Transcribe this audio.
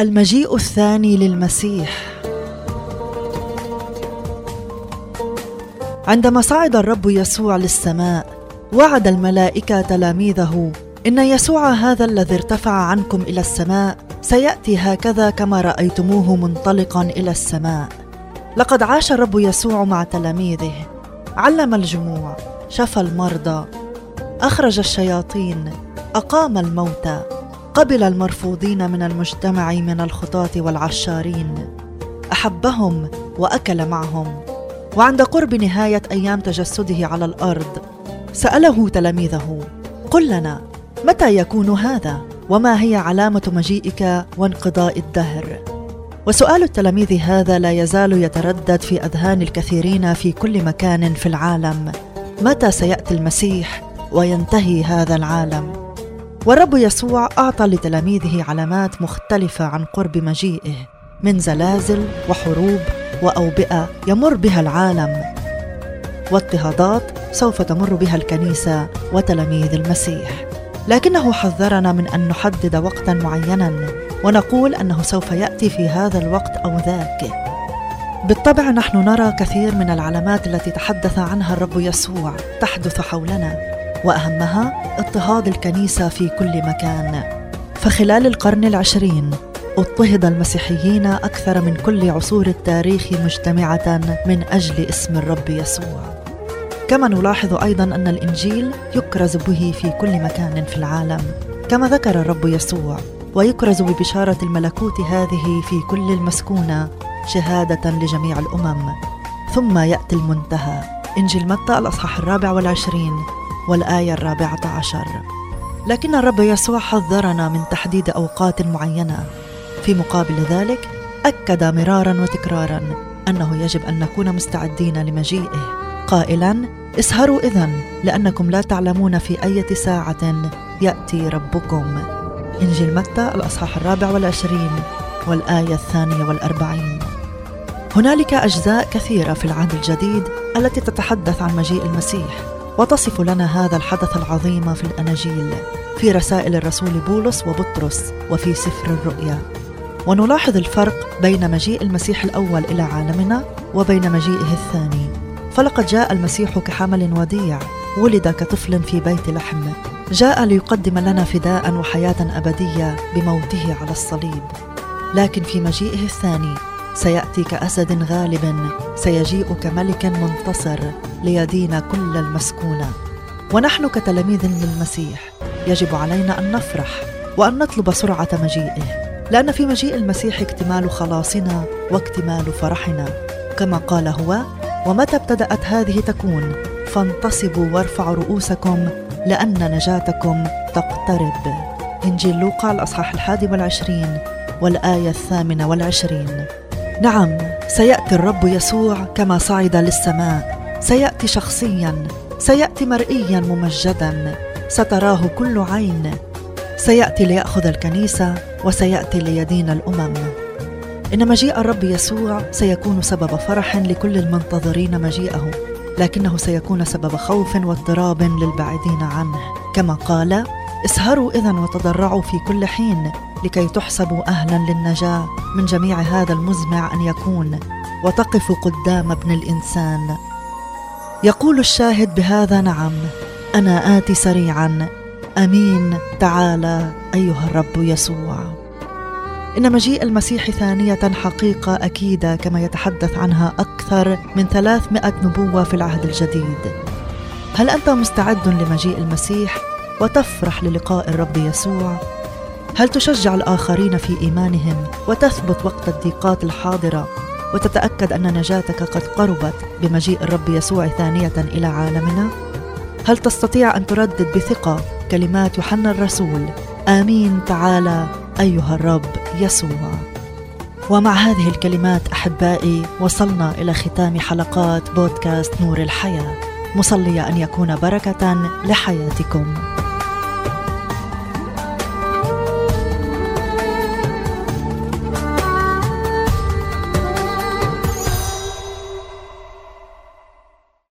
المجيء الثاني للمسيح. عندما صعد الرب يسوع للسماء وعد الملائكة تلاميذه إن يسوع هذا الذي ارتفع عنكم إلى السماء سيأتي هكذا كما رأيتموه منطلقا إلى السماء. لقد عاش الرب يسوع مع تلاميذه علم الجموع شفى المرضى أخرج الشياطين أقام الموتى. قبل المرفوضين من المجتمع من الخطاة والعشارين. أحبهم وأكل معهم. وعند قرب نهاية أيام تجسده على الأرض سأله تلاميذه قل لنا متى يكون هذا؟ وما هي علامة مجيئك وانقضاء الدهر؟ وسؤال التلاميذ هذا لا يزال يتردد في أذهان الكثيرين في كل مكان في العالم. متى سيأتي المسيح وينتهي هذا العالم؟ والرب يسوع أعطى لتلاميذه علامات مختلفة عن قرب مجيئه من زلازل وحروب وأوبئة يمر بها العالم واضطهادات سوف تمر بها الكنيسة وتلاميذ المسيح. لكنه حذرنا من أن نحدد وقتا معينا ونقول أنه سوف يأتي في هذا الوقت أو ذاك. بالطبع نحن نرى كثير من العلامات التي تحدث عنها الرب يسوع تحدث حولنا. وأهمها اضطهاد الكنيسة في كل مكان. فخلال القرن العشرين اضطهد المسيحيين أكثر من كل عصور التاريخ مجتمعة من أجل اسم الرب يسوع. كما نلاحظ أيضا أن الإنجيل يكرز به في كل مكان في العالم. كما ذكر الرب يسوع ويكرز ببشارة الملكوت هذه في كل المسكونة شهادة لجميع الأمم. ثم يأتي المنتهى. إنجيل متى الأصحاح الرابع والعشرين. والآية الرابعة عشر. لكن الرب يسوع حذرنا من تحديد أوقات معينة. في مقابل ذلك أكد مرارا وتكرارا أنه يجب أن نكون مستعدين لمجيئه. قائلا اسهروا اذا لأنكم لا تعلمون في إيه ساعة يأتي ربكم. إنجيل متى الأصحاح الرابع والعشرين والآية الثانية والأربعين. هنالك أجزاء كثيرة في العهد الجديد التي تتحدث عن مجيء المسيح. وتصف لنا هذا الحدث العظيم في الأناجيل في رسائل الرسول بولس وبطرس وفي سفر الرؤيا. ونلاحظ الفرق بين مجيء المسيح الأول إلى عالمنا وبين مجيئه الثاني. فلقد جاء المسيح كحمل وديع ولد كطفل في بيت لحم. جاء ليقدم لنا فداء وحياة أبدية بموته على الصليب. لكن في مجيئه الثاني سياتي كاسد غالب سيجيء كملك منتصر ليدين كل المسكونه ونحن كتلاميذ للمسيح يجب علينا أن نفرح وأن نطلب سرعة مجيئه لأن في مجيء المسيح اكتمال خلاصنا واكتمال فرحنا. كما قال هو ومتى ابتدأت هذه تكون؟ فانتصبوا وارفعوا رؤوسكم لأن نجاتكم تقترب. إنجيل لوقا الأصحاح الحادي والعشرين والآية الثامنة والعشرين. نعم سيأتي الرب يسوع كما صعد للسماء. سيأتي شخصيا سيأتي مرئيا ممجدا. ستراه كل عين. سيأتي ليأخذ الكنيسة وسيأتي ليدين الأمم. إن مجيء الرب يسوع سيكون سبب فرح لكل المنتظرين مجيئه لكنه سيكون سبب خوف واضطراب للبعيدين عنه. كما قال اسهروا اذا وتضرعوا في كل حين. لكي تحسبوا أهلا للنجاة. من جميع هذا المزمع أن يكون وتقفوا قدام ابن الإنسان. يقول الشاهد بهذا نعم أنا آتي سريعا. آمين. تعالى أيها الرب يسوع. إن مجيء المسيح ثانية حقيقة أكيدة كما يتحدث عنها أكثر من 300 نبوة في العهد الجديد. هل أنت مستعد لمجيء المسيح؟ وتفرح للقاء الرب يسوع. هل تشجع الآخرين في إيمانهم وتثبت وقت الضيقات الحاضرة وتتأكد أن نجاتك قد قربت بمجيء الرب يسوع ثانية إلى عالمنا؟ هل تستطيع أن تردد بثقة كلمات يوحنا الرسول آمين تعالى أيها الرب يسوع؟ ومع هذه الكلمات أحبائي وصلنا إلى ختام حلقات بودكاست نور الحياة. مصليه أن يكون بركة لحياتكم.